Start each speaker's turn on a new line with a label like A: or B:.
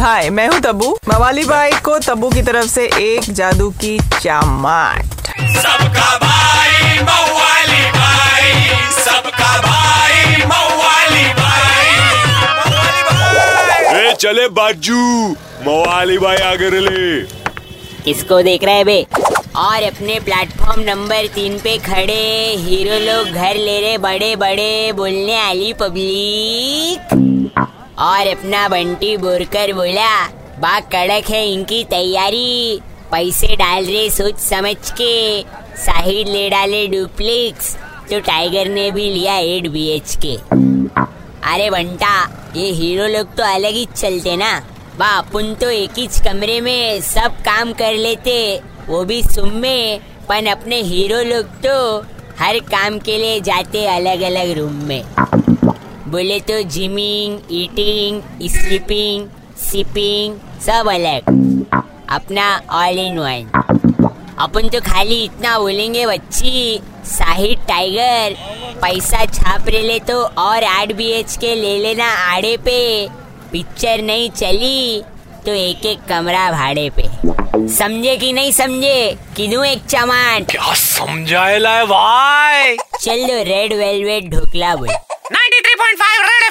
A: हाय मैं हूँ तबू मवाली भाई को तबू की तरफ़ से एक जादू की चामाट।
B: सबका भाई मवाली भाई सबका भाई मवाली भाई। ए चले बाजू मवाली भाई आगे ले
C: किसको देख रहे बे? और अपने प्लेटफॉर्म नंबर तीन पे खड़े हीरो लोग घर ले रहे बड़े बड़े बोलने वाली पब्लिक और अपना बंटी बोरकर बोला बा कड़क है इनकी तैयारी। पैसे डाल रहे सोच समझ के। साहिड ले डाले डुप्लिक्स तो टाइगर ने भी लिया एड बी एच के अरे बंटा, ये हीरो लोग तो अलग ही चलते ना। बा अपन तो एक ही कमरे में सब काम कर लेते, वो भी सुम में। पन अपने हीरो लोग तो हर काम के लिए जाते अलग अलग रूम में। बोले तो जिमिंग ईटिंग स्लीपिंग सिपिंग सब अलग अपना ऑल इन वन अपन तो खाली इतना बोलेंगे बच्ची साहिद टाइगर पैसा छाप ले तो और आठ बी एच के ले लेना आड़े पे पिक्चर नहीं चली तो एक एक कमरा भाड़े पे समझे कि नहीं समझे किनू एक चमान
B: क्या समझाएला है भाई
C: चल दो रेड वेलवेट ढोकला बोल
D: 93.5 रेड